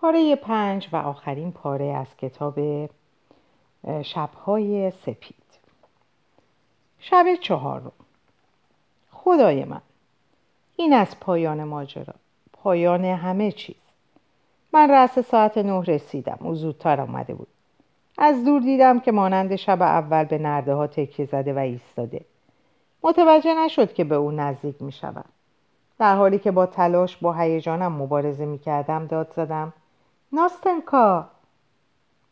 پاره پنج و آخرین پاره از کتاب شبهای سپید. شب چهارم. خدای من این از پایان ماجرا. پایان همه چیز. من رأس ساعت نه رسیدم. او زودتر آمده بود. از دور دیدم که مانند شب اول به نرده ها تکیه زده و ایستاده. متوجه نشد که به او نزدیک می شود. در حالی که با تلاش با هیجانم مبارزه می کردم داد زدم. ناستنکا.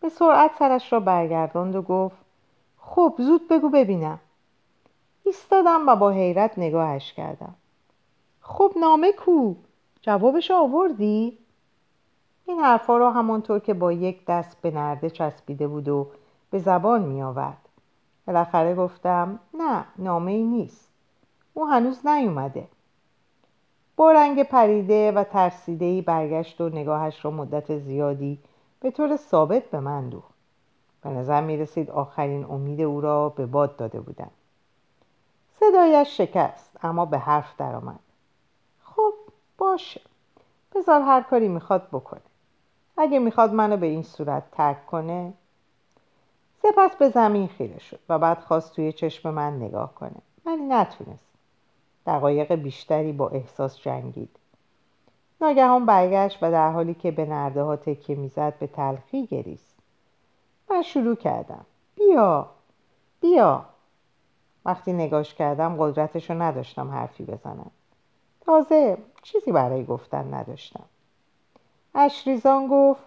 به سرعت سرش را برگرداند و گفت خب زود بگو ببینم. ایستادم و با حیرت نگاهش کردم. خب نامه کو؟ جوابش آوردی؟ این حرفا را همانطور که با یک دست به نرده چسبیده بود و به زبان می آورد. بالاخره گفتم نه نامه ای نیست. او هنوز نیومده. با رنگ پریده و ترسیده برگشت و نگاهش را مدت زیادی به طور ثابت به من دوخت. به نظر می رسید آخرین امید او را به باد داده بودم. صدایش شکست اما به حرف درآمد. خب باشه. بذار هر کاری می‌خواد بکنه. اگه می‌خواد منو به این صورت ترک کنه. سپس به زمین خیره شد و بعد خواست توی چشم من نگاه کنه. ولی نتونست. دقایق بیشتری با احساس جنگید. ناگهان برگشت و در حالی که به نرده ها تکیه می‌زد به تلخی گریست. من شروع کردم. بیا بیا. وقتی نگاش کردم قدرتش رو نداشتم حرفی بزنم. تازه چیزی برای گفتن نداشتم. اشریزان گفت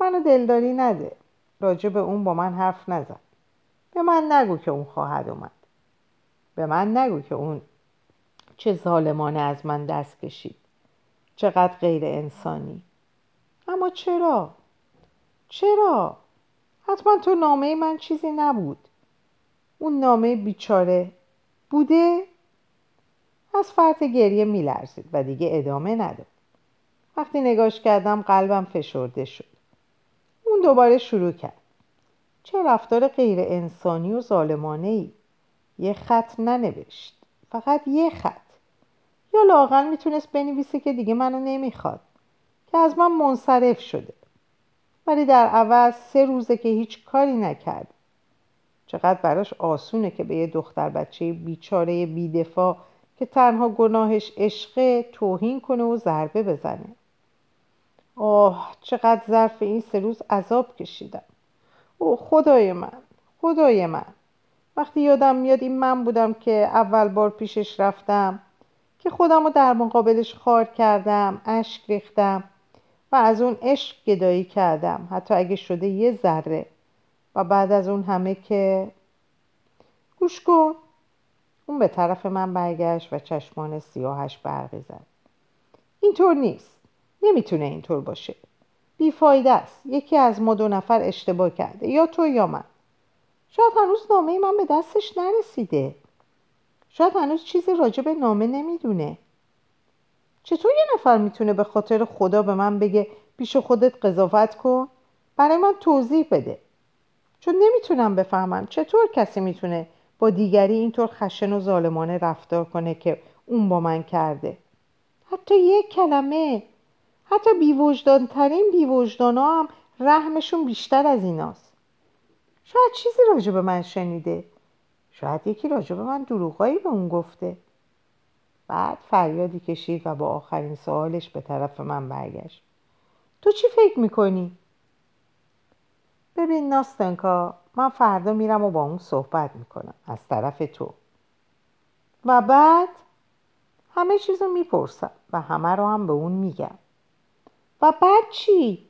منو دلداری نده. راجع به اون با من حرف نزن. به من نگو که اون خواهد اومد. به من نگو که اون چه ظالمانه از من دست کشید. چقدر غیر انسانی. اما چرا؟ چرا؟ حتما تو نامه من چیزی نبود. اون نامه بیچاره بوده؟ از فرط گریه میلرزید و دیگه ادامه نداد. وقتی نگاش کردم قلبم فشرده شد. اون دوباره شروع کرد. چه رفتار غیر انسانی و ظالمانه ای یه خط ننوشت. فقط یه خط. یا می‌تونست بنویسه که دیگه منو نمی‌خواد که از من منصرف شده. ولی در عوض سه روزه که هیچ کاری نکرد. چقدر براش آسونه که به یه دختر بچه بیچاره بیدفاع که تنها گناهش عشقه توهین کنه و ضربه بزنه. آه چقدر ظرف این سه روز عذاب کشیدم. او خدای من خدای من. وقتی یادم میاد این من بودم که اول بار پیشش رفتم که خودم رو در مقابلش خار کردم اشک ریختم و از اون عشق گدایی کردم. حتی اگه شده یه ذره. و بعد از اون همه که گوش کن. اون به طرف من برگشت و چشمان سیاهش برقی زد اینطور نیست. نمی‌تونه اینطور باشه. بیفایده است. یکی از ما دو نفر اشتباه کرده. یا تو یا من. شاید هنوز نامه من به دستش نرسیده. شاید هنوز چیزی راجع به نامه نمی‌دونه. چطور یه نفر می‌تونه به خاطر خدا به من بگه پیش خودت قضاوت کن؟ برای من توضیح بده. چون نمی‌تونم بفهمم چطور کسی می‌تونه با دیگری اینطور خشن و ظالمانه رفتار کنه که اون با من کرده. حتی یک کلمه. حتی بیوجدانترین بیوجدان هم رحمشون بیشتر از ایناست. شاید چیزی راجع به من شنیده. شاید یکی به من دروغایی به اون گفته. بعد فریادی کشید و با آخرین سوالش به طرف من برگشت. تو چی فکر می‌کنی؟ ببین ناستنکا من فردا میرم و با اون صحبت می‌کنم از طرف تو. و بعد همه چیز رو می‌پرسم و همه رو هم به اون میگم. و بعد چی؟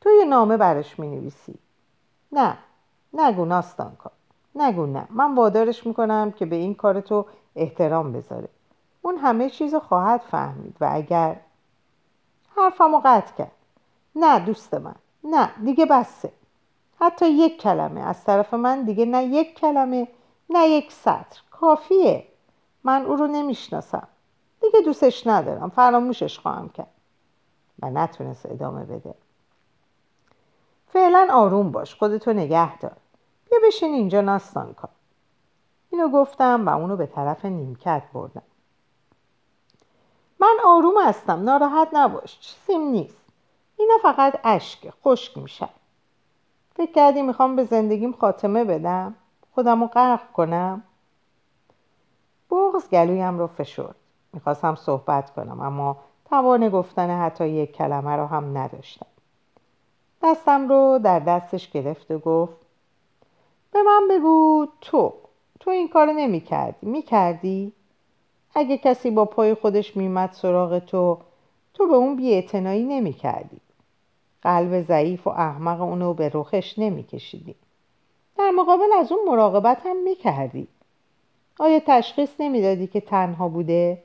تو یه نامه براش می‌نویسی. نه نگو ناستانکا نگو نه من وادارش می‌کنم که به این کار تو احترام بذاره. اون همه چیز رو خواهد فهمید و اگر حرفمو قطع کرد. نه دوست من نه دیگه بسه. حتی یک کلمه از طرف من دیگه نه یک کلمه نه یک سطر. کافیه. من او رو نمی‌شناسم. دیگه دوستش ندارم فراموشش خواهم کرد. و نتونست ادامه بده. فعلا آروم باش خودتو نگه دار. بیا بشین اینجا نستان کن اینو گفتم و اونو به طرف نیمکت بردم. من آروم هستم ناراحت نباش چیزیم نیست. اینا فقط اشک خشک میشن فکر کردی می‌خوام به زندگیم خاتمه بدم؟ خودم رو غرق کنم؟ بغز گلویم رو فشرد. می‌خواستم صحبت کنم اما توان گفتن حتی یک کلمه رو هم نداشتم. دستم رو در دستش گرفت و گفت به من بگو تو تو این کار نمی کردی می کردی؟ اگه کسی با پای خودش میمد سراغ تو تو به اون بیاعتنایی نمی کردی قلب ضعیف و احمق اونو به رخش نمی کشیدی در مقابل از اون مراقبت هم می کردی آیا تشخیص نمی‌دادی که تنها بوده؟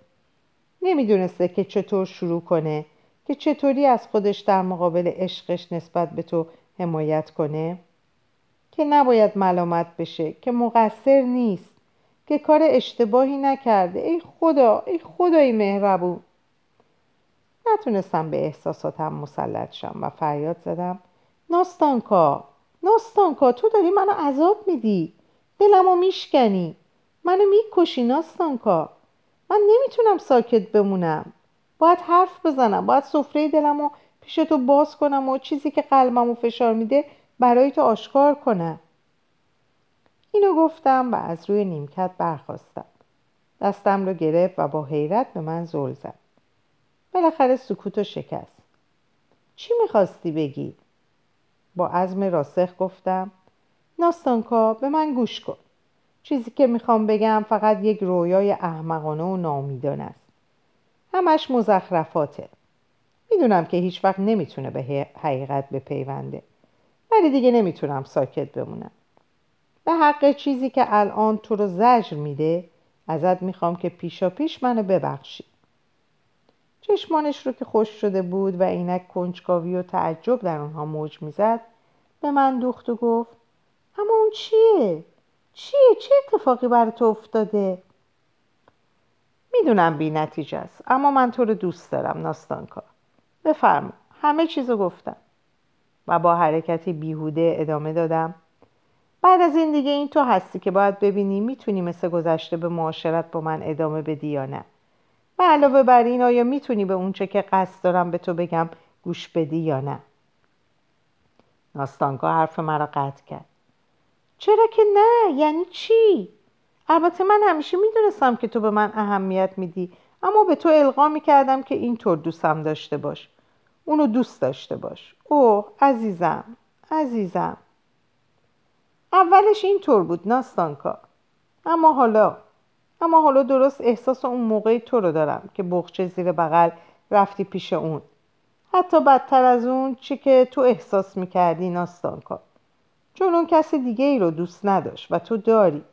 نمی‌دونسته که چطور شروع کنه که چطوری از خودش در مقابل عشقش نسبت به تو حمایت کنه؟ که نباید ملامت بشه که مقصر نیست که کار اشتباهی نکرده. ای خدا ای خدای مهربون. نتونستم به احساساتم مسلط شم و فریاد زدم. ناستانکا ناستانکا تو داری منو عذاب میدی. دلمو میشکنی. منو می‌کشی ناستانکا. من نمی‌تونم ساکت بمونم. باید حرف بزنم باید سفره دلمو پیش تو باز کنم و چیزی که قلبمو فشار میده برای تو آشکار کنم اینو گفتم و از روی نیمکت برخواستم دستم رو گرفت و با حیرت به من زل زد. بالاخره سکوت و شکست. چی می‌خواستی بگی؟ با عزم راسخ گفتم ناستانکا به من گوش کن. چیزی که می‌خوام بگم فقط یک رویای احمقانه و نامیدان است. همش مزخرفاته. می‌دونم که هیچ وقت نمی‌تونه به حقیقت بپیونده. ولی دیگه نمی‌تونم ساکت بمونم به حق چیزی که الان تو رو زجر میده ازت می‌خوام که پیشا پیش منو ببخشی چشمانش رو که خوش شده بود و عینک کنجکاوی و تعجب در آنها موج می‌زد به من دوخت و گفت اما اون چیه؟ چیه؟ چه اتفاقی بر تو افتاده؟ می‌دونم بی نتیجه است اما من تو رو دوست دارم ناستانکا بفرما همه چیزو گفتم و با حرکتی بیهوده ادامه دادم. بعد از این دیگه این تو هستی که باید ببینی می‌تونی مثل گذشته به معاشرت با من ادامه بدی یا نه. و علاوه بر این آیا می‌تونی به اونچه که قصد دارم به تو بگم گوش بدی یا نه؟ ناستانگاه حرف مرا قطع کرد. چرا که نه؟ یعنی چی؟ البته من همیشه می‌دونستم که تو به من اهمیت میدی اما به تو القا می‌کردم که اینطور دوستم داشته باش. اونو دوست داشته باش. اوه عزیزم عزیزم. اولش اینطور بود ناستانکا. اما حالا اما حالا درست احساس اون موقعی تو رو دارم که بخچه زیر بغل رفتی پیش اون. حتی بدتر از اون چی که تو احساس می‌کردی ناستانکا. چون اون کسی دیگه ای رو دوست نداشت و تو داری.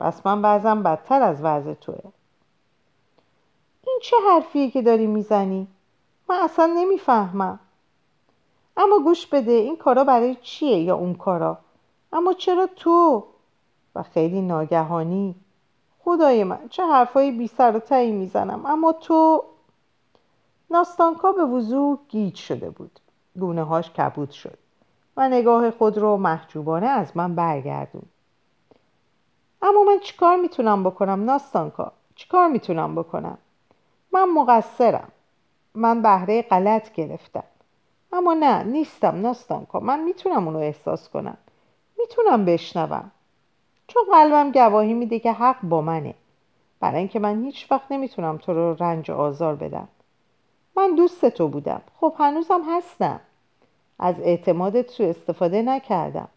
پس من بعضم بدتر از وضع توه. این چه حرفیه که داری می‌زنی؟ من اصلا نمی‌فهمم. اما گوش بده این کارا برای چیه یا اون کارا؟ اما چرا تو؟ و خیلی ناگهانی. خدای من چه حرفایی بی سر و تایی می‌زنم. اما تو؟ ناستانکا به وضوح گیج شده بود. گونه هاش کبود شد و نگاه خود رو محجوبانه از من برگردون. اما من چیکار می‌تونم بکنم ناستانکا؟ چیکار می‌تونم بکنم؟ من مقصرم. من بهره غلط گرفتم. اما نه نیستم ناستانکا من می‌تونم اونو احساس کنم. می‌تونم بشنوم. چون قلبم گواهی میده که حق با منه. برای اینکه من هیچ وقت نمی‌تونم تو رو رنج و آزار بدم. من دوست تو بودم. خب هنوزم هستم. از اعتمادت تو استفاده نکردم.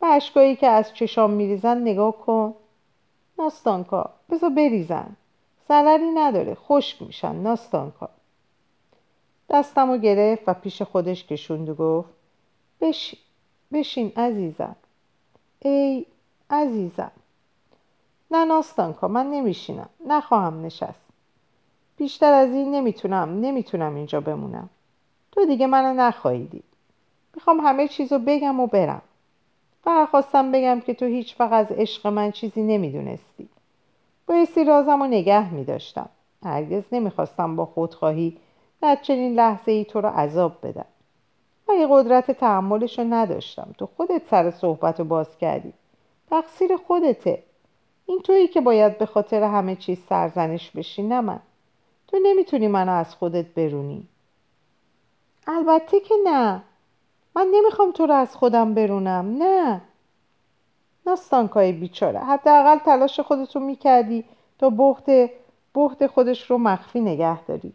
به اشکایی که از چشام میریزن نگاه کن. ناستانکا بذار بریزن. ضرری نداره. خشک میشن. ناستانکا دستم رو گرفت و پیش خودش کشوند و گفت بشین بشین عزیزم. ای عزیزم. نه ناستانکا من نمیشینم نخواهم نشست. بیشتر از این نمی‌تونم نمی‌تونم اینجا بمونم. تو دیگه منو نخواهیدی. می‌خوام همه چیزو بگم و برم. فقط خواستم بگم که تو هیچ وقت از عشق من چیزی نمی‌دونستی. بایستی رازم رو نگه میداشتم. هرگز نمی‌خواستم با خودخواهی در چنین لحظه ای تو رو عذاب بدم. ولی قدرت تحملش رو نداشتم. تو خودت سر صحبت رو باز کردی. تقصیر خودته. این تویی که باید به خاطر همه چیز سرزنش بشی نه من. تو نمی‌تونی منو از خودت برونی. البته که نه. من نمی‌خوام تو رو از خودم برونم. نه. ناستانکای بیچاره. حداقل تلاش خودتو می‌کردی تا بخت بخت خودش رو مخفی نگه داری.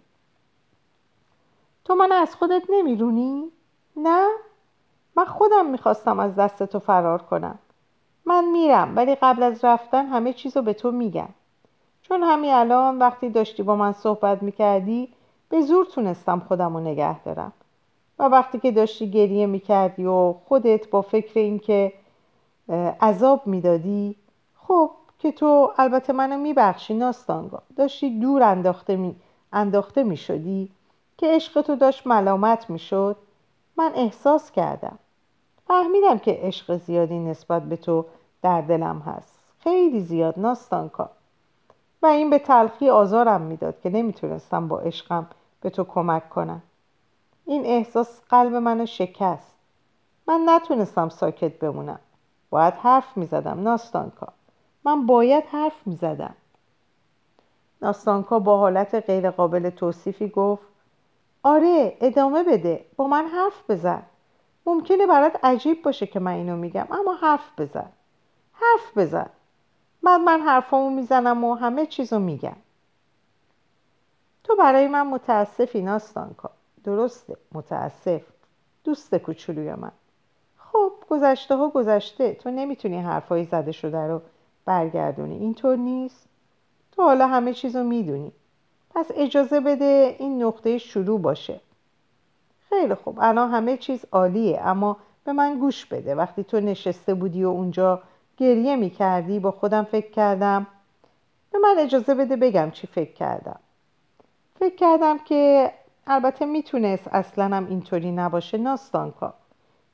تو من از خودت نمیرونی؟ نه؟ من خودم می‌خواستم از دست تو فرار کنم. من میرم ولی قبل از رفتن همه چیز رو به تو میگم. چون همین الان وقتی داشتی با من صحبت می‌کردی به زور تونستم خودم رو نگه دارم. و وقتی که داشتی گریه می‌کردی و خودت با فکر اینکه عذاب می‌دادی خب که تو البته منو میبخشی ناستانگا داشتی دور انداخته می, انداخته می شدی که عشق تو داشت ملامت می‌شد من احساس کردم. فهمیدم که عشق زیادی نسبت به تو در دلم هست. خیلی زیاد ناستانکا. و این به تلخی آزارم می‌داد که نمی‌تونستم با عشقم به تو کمک کنم. این احساس قلب منو شکست. من نتونستم ساکت بمونم. باید حرف می‌زدم ناستانکا. من باید حرف می‌زدم. ناستانکا با حالت غیرقابل توصیفی گفت آره ادامه بده. با من حرف بزن. ممکنه برات عجیب باشه که من اینو میگم اما حرف بزن. حرف بزن. من من حرفامو می‌زنم و همه چیزو میگم. تو برای من متاسفی ناستانکا. درسته متاسف. دوست کوچولوی من. خب گذشته ها گذشته. تو نمی‌تونی حرفایی زده شده رو برگردونی. اینطور نیست. تو حالا همه چیزو می‌دونی. پس اجازه بده این نقطه شروع باشه. خیلی خوب. الان همه چیز عالیه اما به من گوش بده. وقتی تو نشسته بودی و اونجا گریه می‌کردی با خودم فکر کردم به من اجازه بده بگم چی فکر کردم. فکر کردم که البته می‌تونست اصلا هم اینطوری نباشه ناستانکا.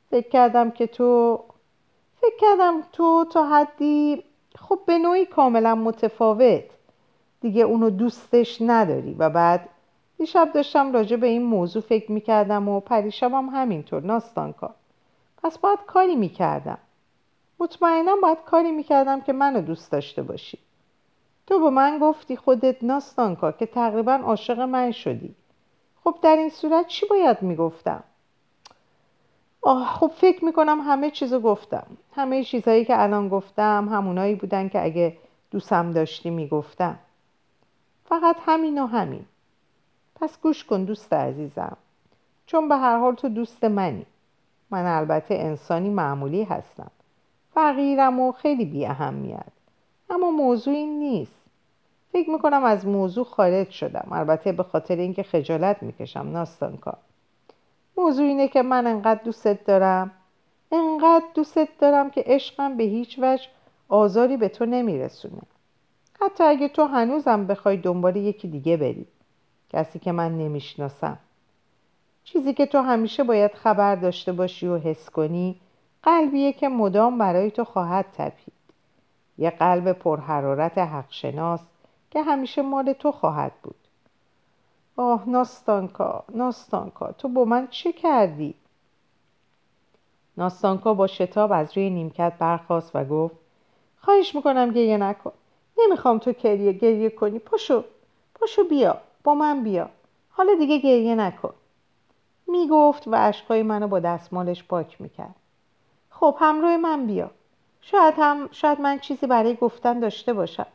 فکر کردم که تو فکر کردم تو تا حدی خب به نوعی کاملا متفاوت. دیگه اونو دوستش نداری. و بعد دیشب داشتم راجع به این موضوع فکر می‌کردم و پریشبم همینطور ناستانکا پس باید کاری می‌کردم. مطمئنا باید کاری می‌کردم که منو دوست داشته باشی. تو به من گفتی خودت ناستانکا که تقریبا عاشق من شدی. خب در این صورت چی باید می‌گفتم؟ آه خب فکر می‌کنم همه چیزو گفتم. همه چیزهایی که الان گفتم همونایی بودن که اگه دوستم داشتی می‌گفتم. فقط همین و همین. پس گوش کن دوست عزیزم. چون به هر حال تو دوست منی. من البته انسانی معمولی هستم. فقیرم و خیلی بی اهمیت. اما موضوع این نیست. فکر می‌کنم از موضوع خارج شدم. البته به خاطر اینکه خجالت می‌کشم ناستانکا. موضوع اینه که من انقدر دوستت دارم. انقدر دوستت دارم که عشقم به هیچ وجه آزاری به تو نمیرسونه. حتی اگه تو هنوزم بخوای دنبال یکی دیگه بری. کسی که من نمی‌شناسم. چیزی که تو همیشه باید خبر داشته باشی و حس کنی قلبیه که مدام برای تو خواهد تپید. یه قلب پرحرارت حقشناس که همیشه مال تو خواهد بود. آه ناستانکا ناستانکا تو با من چه کردی؟ ناستانکا با شتاب از روی نیمکت برخواست و گفت خواهش می‌کنم گریه نکن. نمی‌خوام تو گریه گریه کنی. پاشو پاشو بیا با من بیا. حالا دیگه گریه نکن. می‌گفت و اشکای منو با دستمالش پاک می‌کرد. خب همراه من بیا. شاید هم شاید من چیزی برای گفتن داشته باشم.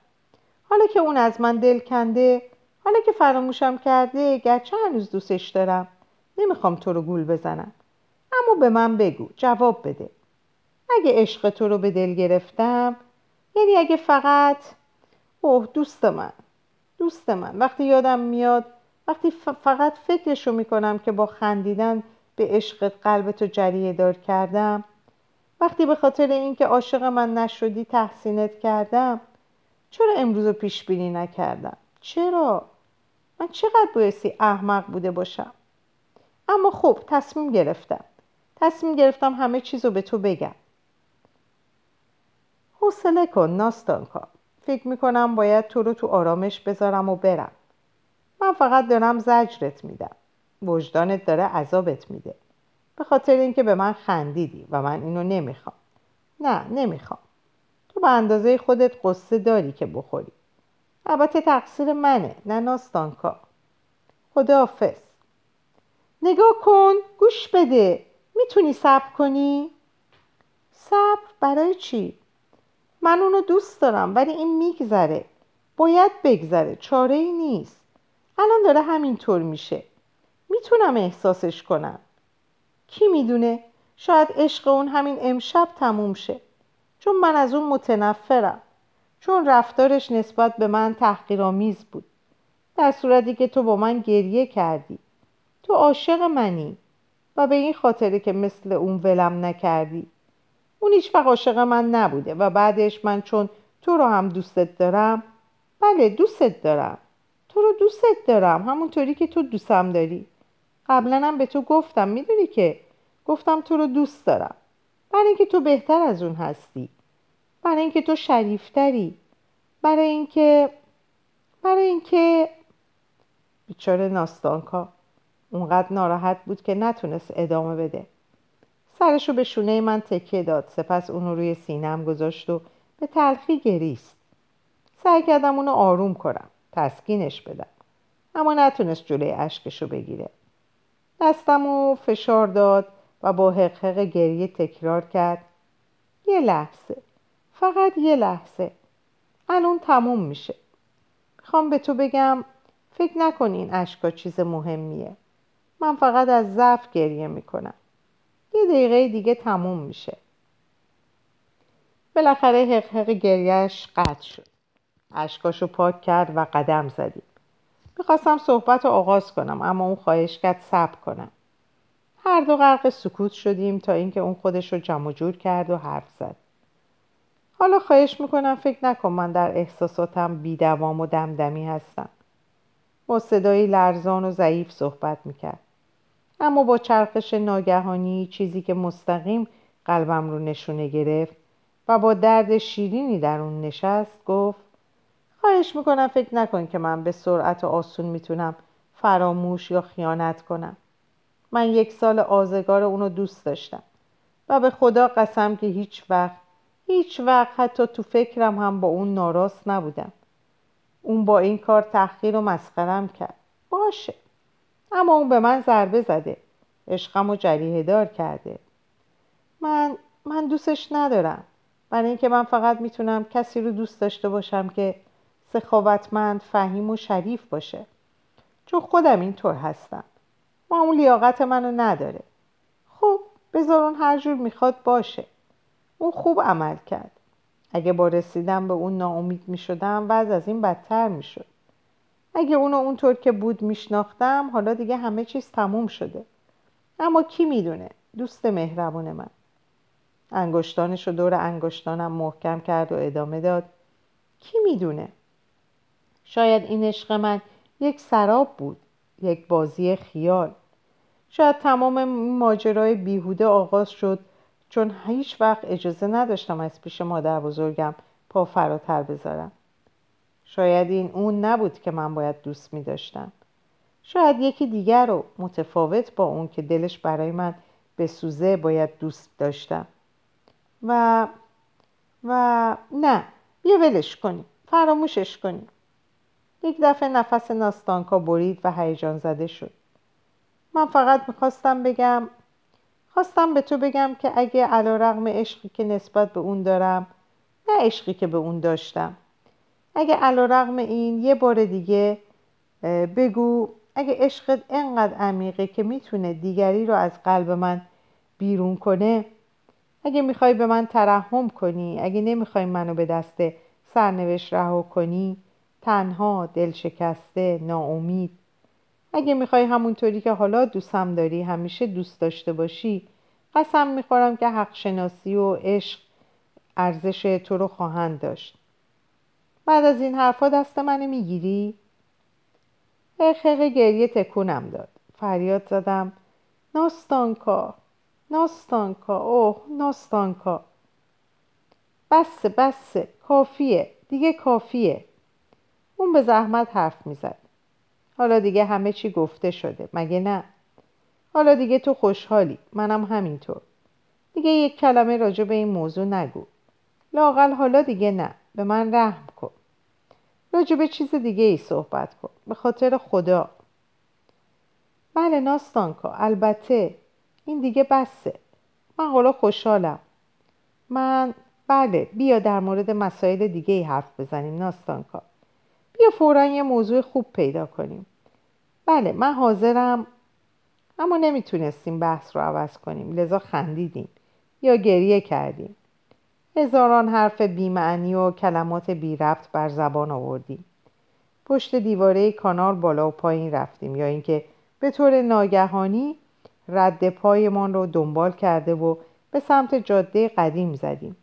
حالا که اون از من دل کنده حالا که فراموشم کرده گرچه هنوز دوستش دارم نمی‌خوام تو رو گول بزنم. اما به من بگو جواب بده. اگه عشق تو رو به دل گرفتم یعنی اگه فقط اوه دوست من. دوست من. وقتی یادم میاد وقتی فقط فکرشو می‌کنم که با خندیدن به عشقت قلبتو جریه دار کردم وقتی به خاطر اینکه عاشق من نشدی تحسینت کردم چرا امروز رو پیش بینی نکردم؟ چرا؟ من چقدر بایستی احمق بوده باشم؟ اما خب تصمیم گرفتم. تصمیم گرفتم همه چیز رو به تو بگم. حوصله کن ناستانکا فکر می‌کنم باید تو رو تو آرامش بذارم و برم. من فقط دارم زجرت میدم. وجدانت داره عذابت میده. به خاطر اینکه به من خندیدی و من اینو نمی‌خوام. نه نمی‌خوام. تو به اندازه خودت قصه داری که بخوری. البته تقصیر منه نه ناستانکا خداحافظ. نگاه کن گوش بده. می‌تونی صبر کنی؟ صبر برای چی؟ من اونو دوست دارم ولی این میگذره. باید بگذره. چاره ای نیست. الان داره همینطور میشه. می‌تونم احساسش کنم. کی می‌دونه؟ شاید عشق اون همین امشب تموم شه. چون من از اون متنفرم. چون رفتارش نسبت به من تحقیرآمیز بود. در صورتی که تو با من گریه کردی. تو عاشق منی. و به این خاطره که مثل اون ولم نکردی. اون هیچ عاشق من نبوده و بعدش من چون تو رو هم دوستت دارم بله دوستت دارم. تو رو دوستت دارم. همونطوری که تو دوستم داری. قبلا هم به تو گفتم می‌دونی که؟ گفتم تو رو دوست دارم. برای اینکه تو بهتر از اون هستی. برای اینکه تو شریفتری. برای اینکه برای اینکه بیچاره ناستانکا. اونقدر ناراحت بود که نتونست ادامه بده. سرشو به شونه من تکیه داد. سپس اونو روی سینم گذاشت و به تلخی گریست. سعی کردم اونو آروم کنم. تسکینش بدم. اما نتونست جلوی اشکشو بگیره. دستم و فشار داد و با حقحق گریه تکرار کرد. یه لحظه. فقط یه لحظه. الان تموم میشه. می‌خوام به تو بگم فکر نکنی این اشکا چیز مهمیه. من فقط از ضعف گریه می‌کنم. یه دقیقه دیگه تموم میشه. بالاخره حقحق گریهش قطع شد. اشکاشو پاک کرد و قدم زدیم. می‌خواستم صحبت رو آغاز کنم اما اون خواهش کرد صبر کنم. هر دو غرق سکوت شدیم تا اینکه اون خودش رو جمع جور کرد و حرف زد. حالا خواهش می‌کنم فکر نکن من در احساساتم بیدوام و دمدمی هستم. با صدایی لرزان و ضعیف صحبت می‌کرد. اما با چرخش ناگهانی چیزی که مستقیم قلبم رو نشونه گرفت و با درد شیرینی در اون نشست گفت خواهش می‌کنم فکر نکن که من به سرعت آسون می‌تونم فراموش یا خیانت کنم. من یک سال آزگار اونو دوست داشتم و به خدا قسم که هیچ وقت هیچ وقت حتی تو فکرم هم با اون ناراست نبودم. اون با این کار تحقیر و مسخرم کرد. باشه. اما اون به من ضربه زده. عشقم و جریه دار کرده. من من دوستش ندارم. برای اینکه من فقط می‌تونم کسی رو دوست داشته باشم که سخاوتمند فهیم و شریف باشه. چون خودم اینطور هستم. و اون لیاقت منو نداره. خب بذار اون هر جور می‌خواد باشه. اون خوب عمل کرد. اگه با رسیدن به اون ناامید می‌شدم وضع از این بدتر می‌شد. اگه اونو اونطور که بود میشناختم حالا دیگه همه چیز تموم شده. اما کی می‌دونه؟ دوست مهربون من. انگشتانش رو دور انگشتانم محکم کرد و ادامه داد. کی می‌دونه؟ شاید این عشق من یک سراب بود یک بازی خیال. شاید تمام ماجرای بیهوده آغاز شد چون هیچ وقت اجازه نداشتم از پیش مادر بزرگم پا فراتر بذارم. شاید این اون نبود که من باید دوست می داشتم شاید یکی دیگر رو متفاوت با اون که دلش برای من به سوزه باید دوست داشتم. و و نه بیا ولش کنی فراموشش کنی یک دفعه نفس ناستانکا برید و هیجان زده شد. من فقط می‌خواستم بگم خواستم به تو بگم که اگه علا رغم عشقی که نسبت به اون دارم نه عشقی که به اون داشتم. اگه علا رغم این یه بار دیگه بگو اگه عشقت انقدر عمیقه که می‌تونه دیگری رو از قلب من بیرون کنه اگه می‌خوای به من ترحم کنی اگه نمی‌خوای منو به دست سرنوشت رها کنی تنها دل شکسته ناامید. اگه می‌خوای همونطوری که حالا دوستم داری همیشه دوست داشته باشی قسم می‌خورم که حق شناسی و عشق ارزش تو رو خواهند داشت. بعد از این حرفا دست منو می‌گیری؟ حقیقه گریه تکونم داد. فریاد زدم ناستانکا ناستانکا اوه ناستانکا. بسه بسه کافیه دیگه کافیه. اون به زحمت حرف می‌زد. حالا دیگه همه چی گفته شده مگه نه؟ حالا دیگه تو خوشحالی منم همینطور. دیگه یک کلمه راجع به این موضوع نگو. لاقل حالا دیگه نه به من رحم کن. راجع به چیز دیگه ای صحبت کن. به خاطر خدا. بله ناستانکا البته این دیگه بسه. من حالا خوشحالم. من بله بیا در مورد مسائل دیگه ای حرف بزنیم ناستانکا. بیا فورا یه موضوع خوب پیدا کنیم. بله من حاضرم اما نمی‌تونستیم بحث رو عوض کنیم. لذا خندیدیم. یا گریه کردیم. هزاران حرف بیمعنی و کلمات بی رفت بر زبان آوردیم پشت دیواره کانال بالا و پایین رفتیم یا اینکه به طور ناگهانی رد پایمان رو دنبال کرده و به سمت جاده قدیم زدیم.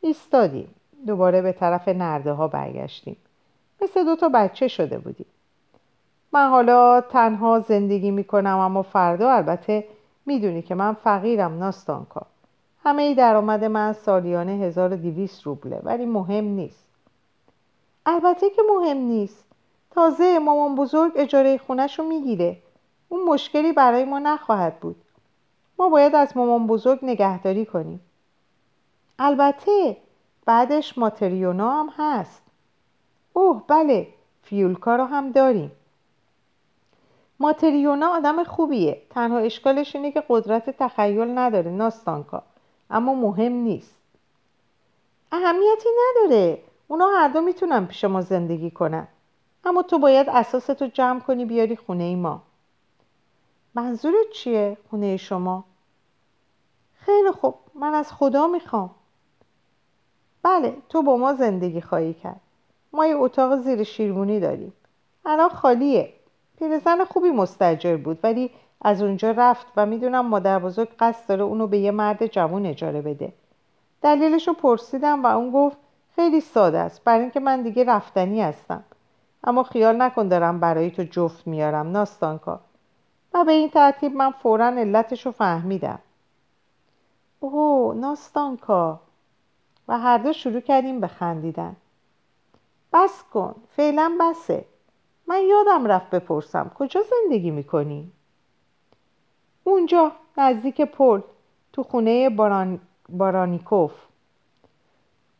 ایستادیم. دوباره به طرف نرده ها برگشتیم. مثل دو تا بچه شده بودیم. من حالا تنها زندگی می‌کنم اما فردا البته می‌دونی که من فقیرم ناستانکا. همه درآمد من سالیانه 1200 روبله ولی مهم نیست. البته که مهم نیست. تازه مامان بزرگ اجاره خونش رو می‌گیره. اون مشکلی برای ما نخواهد بود. ما باید از مامان بزرگ نگهداری کنیم. البته بعدش ماتریونا هم هست. اوه بله فیولکا رو هم داریم. ماتریونا آدم خوبیه. تنها اشکالش اینه که قدرت تخیل نداره ناستانکا. اما مهم نیست. اهمیتی نداره. اونا هر دو می‌تونن پیش ما زندگی کنن. اما تو باید اساستو جمع کنی بیاری خونه ای ما. منظورت چیه خونه شما؟ خیلی خوب. من از خدا می‌خوام. بله تو با ما زندگی خواهی کرد. ما یه اتاق زیر شیروانی داریم. الان خالیه. پیرزن خوبی مستجر بود ولی از اونجا رفت و می‌دونم مادر بزرگ قصد داره اونو به یه مرد جوون اجاره بده. دلیلش رو پرسیدم و اون گفت خیلی ساده است برای اینکه من دیگه رفتنی هستم. اما خیال نکن دارم برای تو جفت میارم ناستانکا. و به این ترتیب من فورا علتش رو فهمیدم. اوه ناستانکا. و هر دو شروع کردیم به خندیدن. بس کن فعلا بسه. من یادم رفت بپرسم کجا زندگی می‌کنی؟ اونجا نزدیک پل تو خونه باران... بارانیکوف.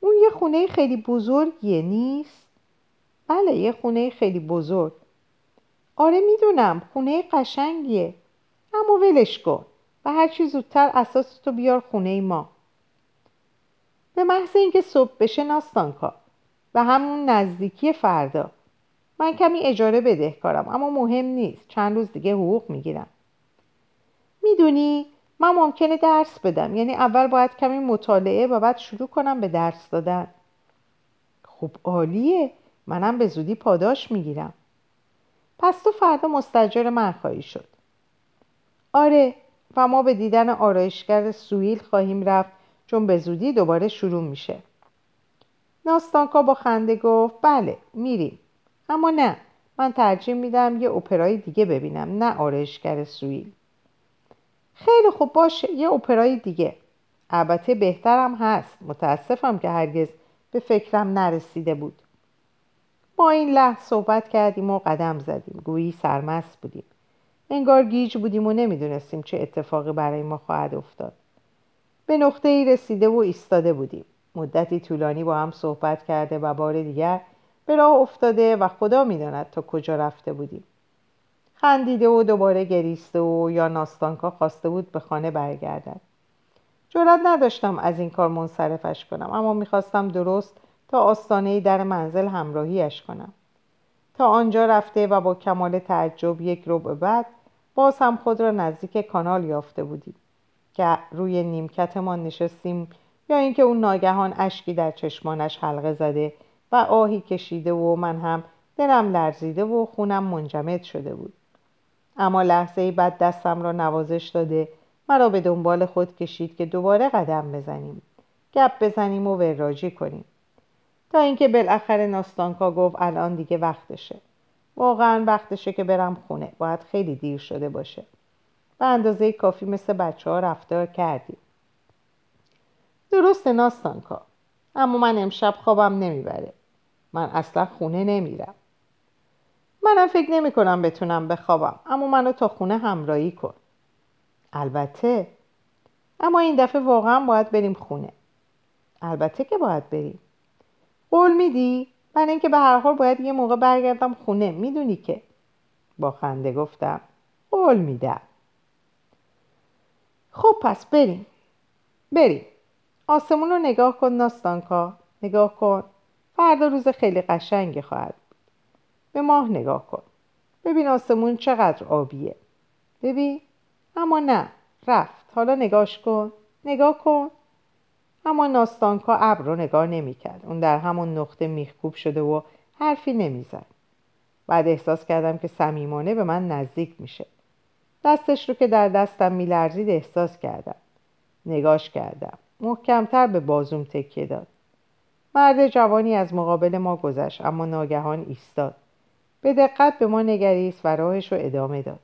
اون یه خونه خیلی بزرگیه نیست؟ بله یه خونه خیلی بزرگ. آره می‌دونم. خونه قشنگیه. اما ولش کن. و هر چی زودتر اساس تو بیار خونه ما. به محض اینکه صبح بشه ناستانکا و همون نزدیکی فردا. من کمی اجاره بدهکارم اما مهم نیست. چند روز دیگه حقوق می‌گیرم. می‌دونی؟ من ممکنه درس بدم. یعنی اول باید کمی مطالعه و بعد شروع کنم به درس دادن. خب عالیه. منم به زودی پاداش می‌گیرم. پس تو فردا مستجر من خواهی شد. آره. و ما به دیدن آرایشگر سویل خواهیم رفت چون به زودی دوباره شروع میشه. ناستانکا با خنده گفت بله میریم. اما نه. من ترجیح میدم یه اپرای دیگه ببینم نه آرایشگر سویل. خیلی خوب باشه. یه اپرای دیگه. البته بهترم هست. متاسفم که هرگز به فکرم نرسیده بود. با این لحظه صحبت کردیم و قدم زدیم. گویی سرمست بودیم. انگار گیج بودیم و نمی‌دونستیم چه اتفاقی برای ما خواهد افتاد. به نقطه ای رسیده و ایستاده بودیم. مدتی طولانی با هم صحبت کرده و بار دیگر به راه افتاده و خدا می‌داند تا کجا رفته بودیم. خندیده و دوباره گریسته و یا ناستانکا خواسته بود به خانه برگردد جرات نداشتم از این کار منصرفش کنم اما می‌خواستم درست تا آستانه در منزل همراهیش کنم. تا آنجا رفته و با کمال تعجب یک رو بعد باز هم خود را نزدیک کانال یافته بودیم که روی نیمکتمان نشستیم یا اینکه اون ناگهان اشکی در چشمانش حلقه زده و آهی کشیده و من هم دلم لرزیده و خونم منجمد شده بود. اما لحظه ای بعد دستم را نوازش داده. مرا به دنبال خود کشید که دوباره قدم بزنیم. گپ بزنیم و وراجی کنیم. تا اینکه بالاخره ناستانکا گفت الان دیگه وقتشه. واقعا وقتشه که برم خونه. باید خیلی دیر شده باشه. به اندازه کافی مثل بچه ها رفتار کردیم. درست ناستانکا. اما من امشب خوابم نمی‌بره. من اصلا خونه نمیرم. منم فکر نمی کنم بتونم بخوابم. اما منو تا خونه همراهی کن. البته اما این دفعه واقعا باید بریم خونه. البته که باید بریم. قول میدی؟ من اینکه به هر حال باید یه موقع برگردم خونه. می‌دونی که. با خنده گفتم. قول میدم. خب پس بریم. بریم. آسمون رو نگاه کن ناستانکا نگاه کن. فردا روز خیلی قشنگی خواهد به ماه نگاه کن. ببین آسمون چقدر آبیه. ببین؟ اما نه رفت. حالا نگاش کن. نگاه کن. اما ناستانکا ابر رو نگاه نمی‌کرد اون در همون نقطه میخکوب شده و حرفی نمی‌زد بعد احساس کردم که صمیمانه به من نزدیک میشه. دستش رو که در دستم میلرزید احساس کردم. نگاش کردم. محکمتر به بازوم تکیه داد. مرد جوانی از مقابل ما گذشت اما ناگهان ایستاد. به دقت به ما نگریست و راهش رو ادامه داد.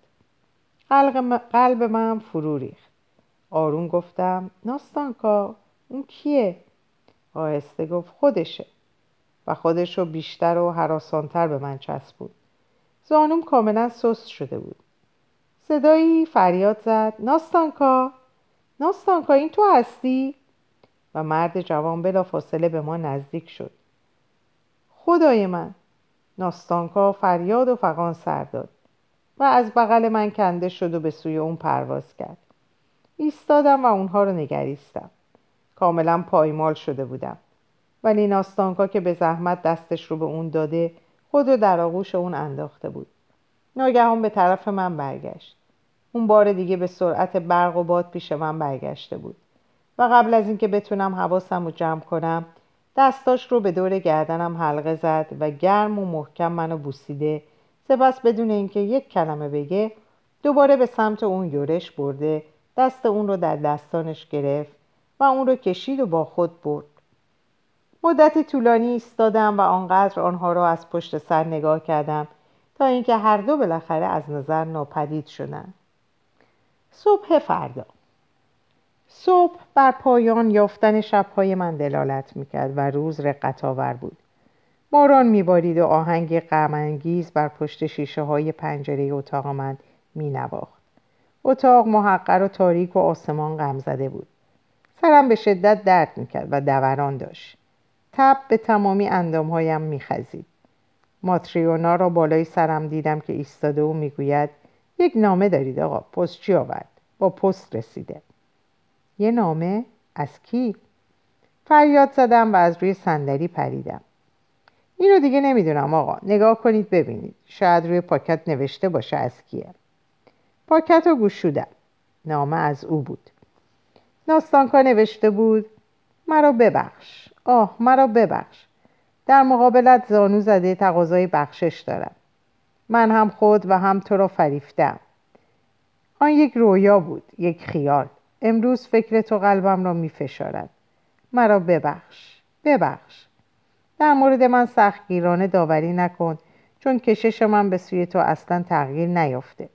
قلب من فرو ریخت. آروم گفتم ناستانکا اون کیه؟ آهسته گفت خودشه. و خودش رو بیشتر و حراسانتر به من چسبود زانوم کاملا سست شده بود. صدایی فریاد زد ناستانکا ناستانکا این تو هستی؟ و مرد جوان بلا فاصله به ما نزدیک شد. خدای من ناستانکا فریاد و فقان سر داد و از بغل من کنده شد و به سوی اون پرواز کرد. ایستادم و اونها رو نگریستم. کاملا پایمال شده بودم. ولی ناستانکا که به زحمت دستش رو به اون داده خود رو در آغوش اون انداخته بود. ناگهان به طرف من برگشت. اون بار دیگه به سرعت برق و باد پیش من برگشته بود. و قبل از اینکه بتونم حواسم رو جمع کنم دستاش رو به دور گردنم حلقه زد و گرم و محکم منو بوسیده. سپس بدون اینکه یک کلمه بگه دوباره به سمت اون یورش برده. دست اون رو در دستانش گرفت و اون رو کشید و با خود برد. مدت طولانی ایستادم و آنقدر آنها را از پشت سر نگاه کردم تا اینکه هر دو بالاخره از نظر ناپدید شدند صبح فردا. صبح بر پایان یافتن شبهای من دلالت می‌کرد و روز رقت آور بود. باران میبارید و آهنگ غمانگیز بر پشت شیشه های پنجره اتاق من مینواخت. اتاق محقر و تاریک و آسمان غم زده بود. سرم به شدت درد می‌کرد و دوران داشت. تب به تمامی اندامهایم میخزید. ماتریونا را بالای سرم دیدم که ایستاده و می‌گوید یک نامه دارید آقا پست چی آورد؟ با پست رسیده. یه نامه از کی؟ فریاد زدم و از روی صندلی پریدم. اینو دیگه نمی‌دونم آقا. نگاه کنید ببینید. شاید روی پاکت نوشته باشه از کیه. پاکت رو گوشودم نامه از او بود. ناستانکا نوشته بود مرا ببخش. آه مرا ببخش. در مقابلت زانو زده تقاضای بخشش دارم. من هم خود و هم تو را فریفتم. آن یک رویا بود یک خیال. امروز فکر تو قلبم را می فشارد مرا ببخش ببخش. در مورد من سختگیرانه داوری نکن چون کشش من به سوی تو اصلا تغییر نیافته.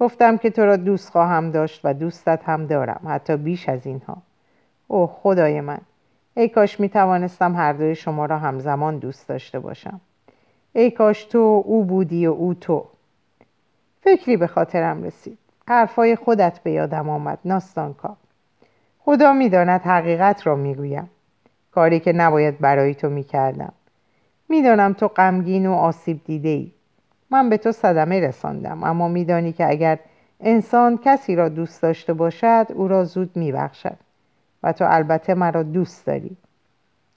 گفتم که تو را دوست خواهم داشت و دوستت هم دارم حتی بیش از اینها. اوه خدای من. ای کاش می توانستم هر دوی شما را همزمان دوست داشته باشم. ای کاش تو او بودی و او تو. فکری به خاطرم رسید. حرفای خودت به یادم آمد ناستانکا. خدا می‌داند حقیقت را می‌گویم. کاری که نباید برای تو می‌کردم. می‌دانم تو غمگین و آسیب دیده ای من به تو صدمه رساندم اما میدانی که اگر انسان کسی را دوست داشته باشد او را زود میبخشد. و تو البته مرا دوست داری.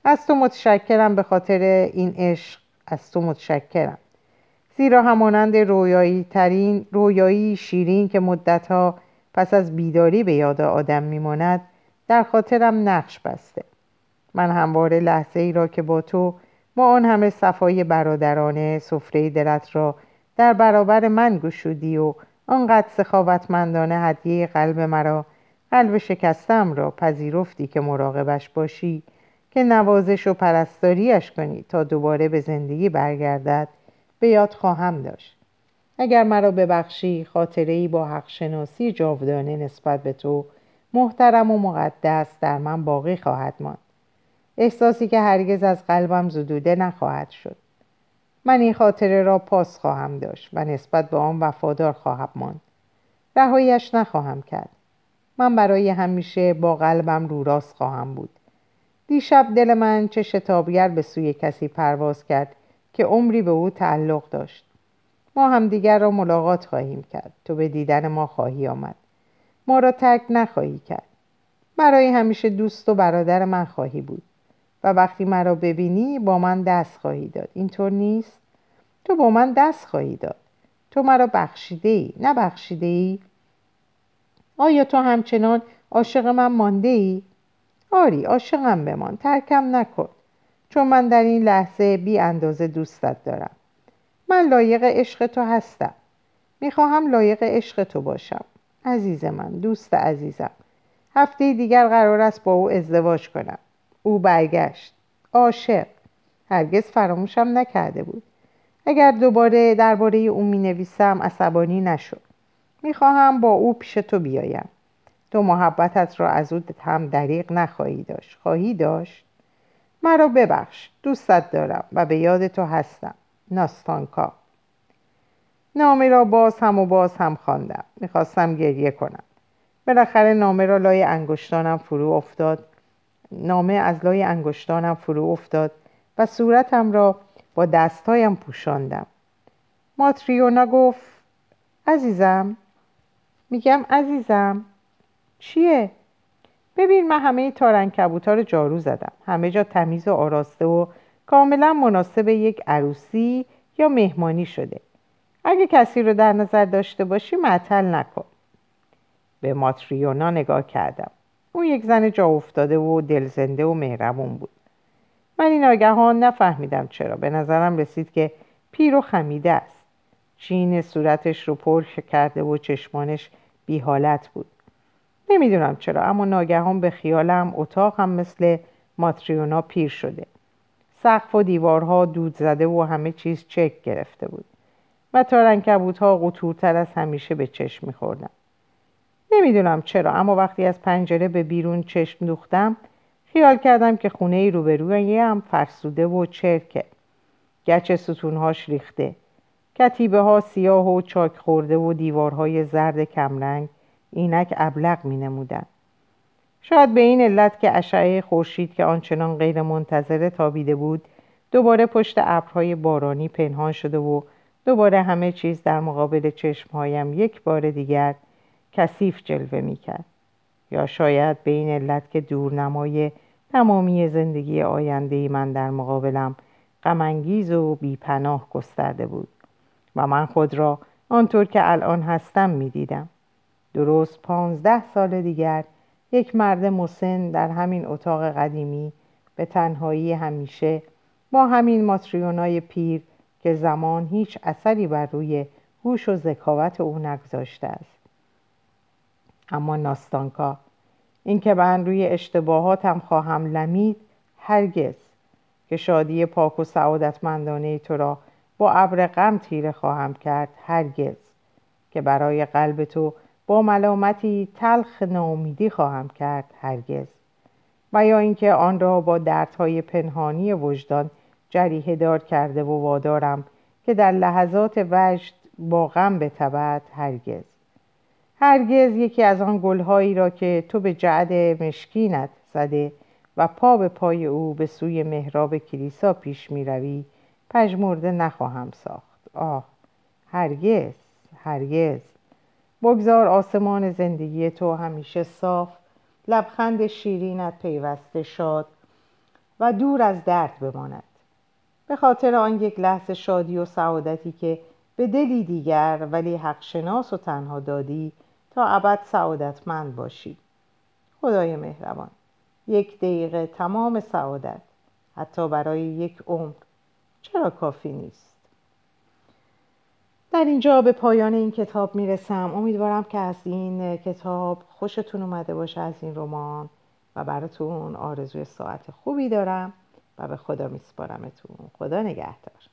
از تو متشکرم به خاطر این عشق. از تو متشکرم. زیرا همانند رویایی ترین رویایی شیرین که مدتها پس از بیداری به یاد آدم میماند در خاطرم نقش بسته. من همواره لحظه ای را که با تو ما آن همه صفای برادرانه سفره دلت را در برابر من گشودی و آنقدر سخاوتمندانه هدیه قلب مرا قلب شکستم را پذیرفتی که مراقبش باشی که نوازش و پرستاریش کنی تا دوباره به زندگی برگردد. به یاد خواهم داشت. اگر مرا ببخشی خاطره ای با حق شناسی جاودانه نسبت به تو محترم و مقدس در من باقی خواهد ماند. احساسی که هرگز از قلبم زدوده نخواهد شد. من این خاطره را پاس خواهم داشت و نسبت به آن وفادار خواهم ماند. رهاییش نخواهم کرد. من برای همیشه با قلبم رو راست خواهم بود. دیشب دل من چه شتابگر به سوی کسی پرواز کرد که عمری به او تعلق داشت. ما همدیگر را ملاقات خواهیم کرد. تو به دیدن ما خواهی آمد. ما را ترک نخواهی کرد. برای همیشه دوست و برادر من خواهی بود. و وقتی مرا ببینی با من دست خواهی داد. اینطور نیست؟ تو با من دست خواهی داد. تو مرا بخشیده ای نه بخشیده ای آیا تو همچنان عاشق من مانده ای؟ آری عاشقم بمان. ترکم نکن. چون من در این لحظه بی اندازه دوستت دارم. من لایق عشق تو هستم. می‌خواهم لایق عشق تو باشم. عزیز من دوست عزیزم. هفته دیگر قرار است با او ازدواج کنم. او برگشت. عاشق. هرگز فراموشم نکرده بود. اگر دوباره درباره او می نویسم عصبانی نشد می‌خواهم با او پیش تو بیایم. تو محبتت را از او هم دریغ نخواهی داشت. خواهی داشت؟ مرا ببخش دوستت دارم و به یاد تو هستم. ناستانکا. نامه را باز هم و باز هم خواندم. می‌خواستم گریه کنم. بالاخره نامه را لای انگشتانم فرو افتاد. نامه از لای انگشتانم فرو افتاد و صورتم را با دستهایم پوشاندم. ماتریونا گفت عزیزم. میگم عزیزم. چیه؟ ببین من همه تارنکبوتا رو جارو زدم. همه جا تمیز و آراسته و کاملا مناسب یک عروسی یا مهمانی شده. اگه کسی رو در نظر داشته باشی معطل نکن. به ماتریونا نگاه کردم. اون یک زن جا افتاده و دلزنده و مهربون بود. من این آگهان نفهمیدم چرا. به نظرم رسید که پیر و خمیده است. چین صورتش رو پر کرده و چشمانش بی حالت بود. نمی‌دونم چرا اما ناگهان به خیالم اتاق هم مثل ماتریونا پیر شده. سقف و دیوارها دود زده و همه چیز چک گرفته بود. و تارنکبوت ها قطورتر از همیشه به چشم میخوردم. نمی‌دونم چرا اما وقتی از پنجره به بیرون چشم دوختم خیال کردم که خونه ای روبروی هم فرسوده و چرکه. گچ ستونهاش ریخته. کتیبه ها سیاه و چاک خورده و دیوارهای زرد کمرنگ اینک ابلغ می نمودن. شاید به این علت که اشعه خورشید که آنچنان غیر منتظره تابیده بود دوباره پشت ابرهای بارانی پنهان شده و دوباره همه چیز در مقابل چشمهایم یک بار دیگر کثیف جلوه می کرد. یا شاید به این علت که دورنمای تمامی زندگی آینده من در مقابلم غمانگیز و بیپناه گسترده بود و من خود را آنطور که الان هستم می‌دیدم درست پانزده سال دیگر یک مرد مسن در همین اتاق قدیمی به تنهایی همیشه با همین ماتریونای پیر که زمان هیچ اثری بر روی هوش و ذکاوت او نگذاشته است. اما ناستانکا اینکه من روی اشتباهاتم خواهم لمید هرگز که شادی پاک و سعادتمندانه تو را با ابر غم تیره خواهم کرد هرگز که برای قلب تو با ملامتی تلخ ناامیدی خواهم کرد هرگز. و یا اینکه آن را با دردهای پنهانی وجدان جریه دار کرده و وادارم که در لحظات وجد با غم بتبد هرگز. هرگز یکی از آن گلهایی را که تو به جعد مشکینت زده و پا به پای او به سوی محراب کلیسا پیش می روی نخواهم ساخت. آه هرگز هرگز. بگذار آسمان زندگی تو همیشه صاف لبخند شیرینت پیوسته شاد و دور از درد بماند. به خاطر آن یک لحظه شادی و سعادتی که به دلی دیگر ولی حق شناس و تنها دادی تا ابد سعادتمند باشی. خدای مهربان یک دقیقه تمام سعادت حتی برای یک عمر چرا کافی نیست؟ در اینجا به پایان این کتاب می‌رسم. امیدوارم که از این کتاب خوشتون اومده باشه از این رمان و براتون آرزوی ساعت خوبی دارم و به خدا میسپارمتون. خدا نگهدار.